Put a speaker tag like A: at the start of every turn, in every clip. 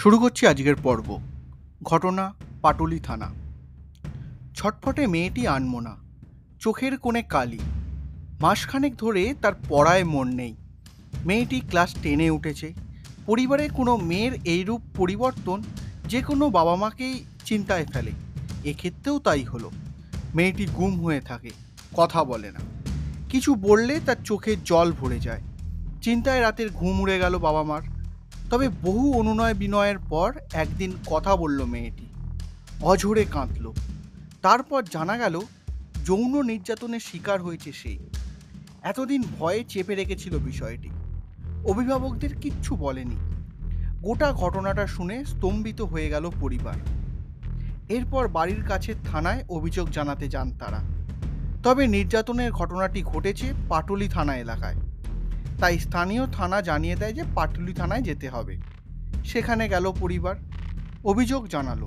A: শুরু করছি আজকের পর্ব। ঘটনা, পাটুলি থানা। ছটফটে মেয়েটি আনমোনা। চোখের কোণে কালি। মাসখানেক ধরে তার পড়ায় মন নেই। মেয়েটি ক্লাস টেনে উঠেছে। পরিবারে কোনো মেয়ের এইরূপ পরিবর্তন যে কোনো বাবা মাকেই চিন্তায় ফেলে। এক্ষেত্রেও তাই হলো। মেয়েটি গুম হয়ে থাকে। কথা বলে না। কিছু বললে তার চোখে জল ভরে যায়। চিন্তায় রাতের ঘুম উড়ে গেল বাবা মার তবে বহু অনুনয় বিনয়ের পর একদিন কথা বলল মেয়েটি। অঝরে কাঁদল। তারপর জানা গেল, যৌন নির্যাতনের শিকার হয়েছে সেই এতদিন ভয়ে চেপে রেখেছিল বিষয়টি। অভিভাবকদের কিচ্ছু বলেনি। গোটা ঘটনাটা শুনে স্তম্ভিত হয়ে গেল পরিবার। এরপর বাড়ির কাছে থানায় অভিযোগ জানাতে যান তারা। তবে নির্যাতনের ঘটনাটি ঘটেছে পাটুলি থানা এলাকায়। তাই স্থানীয় থানা জানিয়ে দেয় যে পাটুলি থানায় যেতে হবে। সেখানে গেল পরিবার। অভিযোগ জানালো।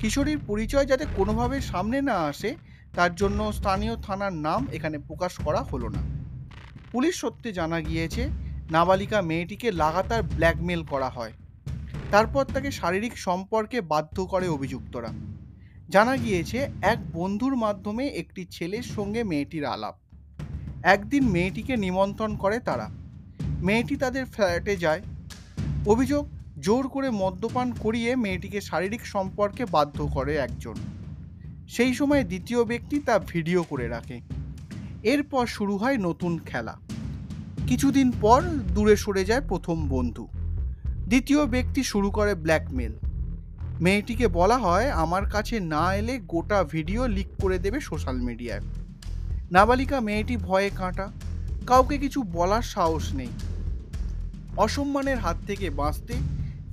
A: কিশোরীর পরিচয় যাতে কোনোভাবে সামনে না আসে, তার জন্য স্থানীয় থানার নাম এখানে প্রকাশ করা হলো না। পুলিশ সত্যি জানা গিয়েছে, নাবালিকা মেয়েটিকে লাগাতার ব্ল্যাকমেল করা হয়। তারপর তাকে শারীরিক সম্পর্কে বাধ্য করে অভিযুক্তরা। জানা গিয়েছে, এক বন্ধুর মাধ্যমে একটি ছেলের সঙ্গে মেয়েটির আলাপ। একদিন মেয়েটিকে নিমন্ত্রণ করে তারা। মেয়েটি তাদের ফ্ল্যাটে যায়। অভিযোগ, জোর করে মদ্যপান করিয়ে মেয়েটিকে শারীরিক সম্পর্কে বাধ্য করে একজন। সেই সময় দ্বিতীয় ব্যক্তি তা ভিডিও করে রাখে। এরপর শুরু হয় নতুন খেলা। কিছুদিন পর দূরে সরে যায় প্রথম বন্ধু। দ্বিতীয় ব্যক্তি শুরু করে ব্ল্যাকমেল। মেয়েটিকে বলা হয়, আমার কাছে না এলে গোটা ভিডিও লিক করে দেবে সোশ্যাল মিডিয়ায়। নাবালিকা মেয়েটি ভয়ে কাঁটা। কাউকে কিছু বলার সাহস নেই। অসম্মানের হাত থেকে বাঁচতে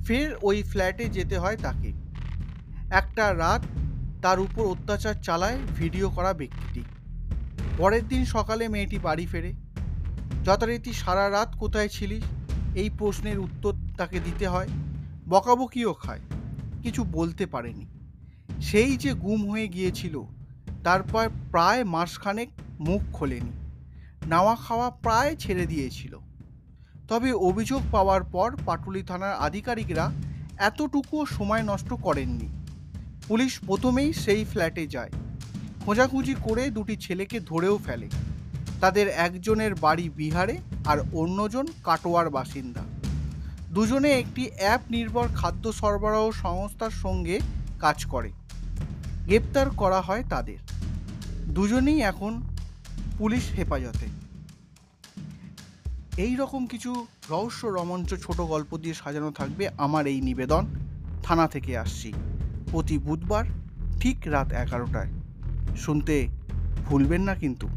A: ফের ওই ফ্ল্যাটে যেতে হয় তাকে। একটা রাত তার উপর অত্যাচার চালায় ভিডিও করা ব্যক্তিটি। পরের দিন সকালে মেয়েটি বাড়ি ফেরে। যথারীতি সারা রাত কোথায় ছিলিস? এই প্রশ্নের উত্তর তাকে দিতে হয়। বকাবকিও খায়। কিছু বলতে পারেনি। সেই যে গুম হয়ে গিয়েছিল, তারপর প্রায় মাসখানেক মুখ খোলেনি। নাওয়া খাওয়া প্রায় ছেড়ে দিয়েছিল। তবে অভিযোগ পাওয়ার পর পাটুলি থানার আধিকারিকরা এতটুকুও সময় নষ্ট করেননি। পুলিশ প্রথমেই সেই ফ্ল্যাটে যায়। খোঁজাখুঁজি করে দুটি ছেলেকে ধরেও ফেলে। তাদের একজনের বাড়ি বিহারে আর অন্যজন কাটোয়ার বাসিন্দা। দুজনে একটি অ্যাপ নির্ভর খাদ্য সরবরাহ সংস্থার সঙ্গে কাজ করে। গ্রেপ্তার করা হয় তাদের। দুজনেই এখন পুলিশ হেফাজতে। এই রকম কিছু রহস্য রমঞ্চ ছোট গল্প দিয়ে সাজানো থাকবে আমার এই নিবেদন। থানা থেকে আসছি। প্রতি বুধবার ঠিক রাত এগারোটায়। শুনতে ভুলবেন না কিন্তু।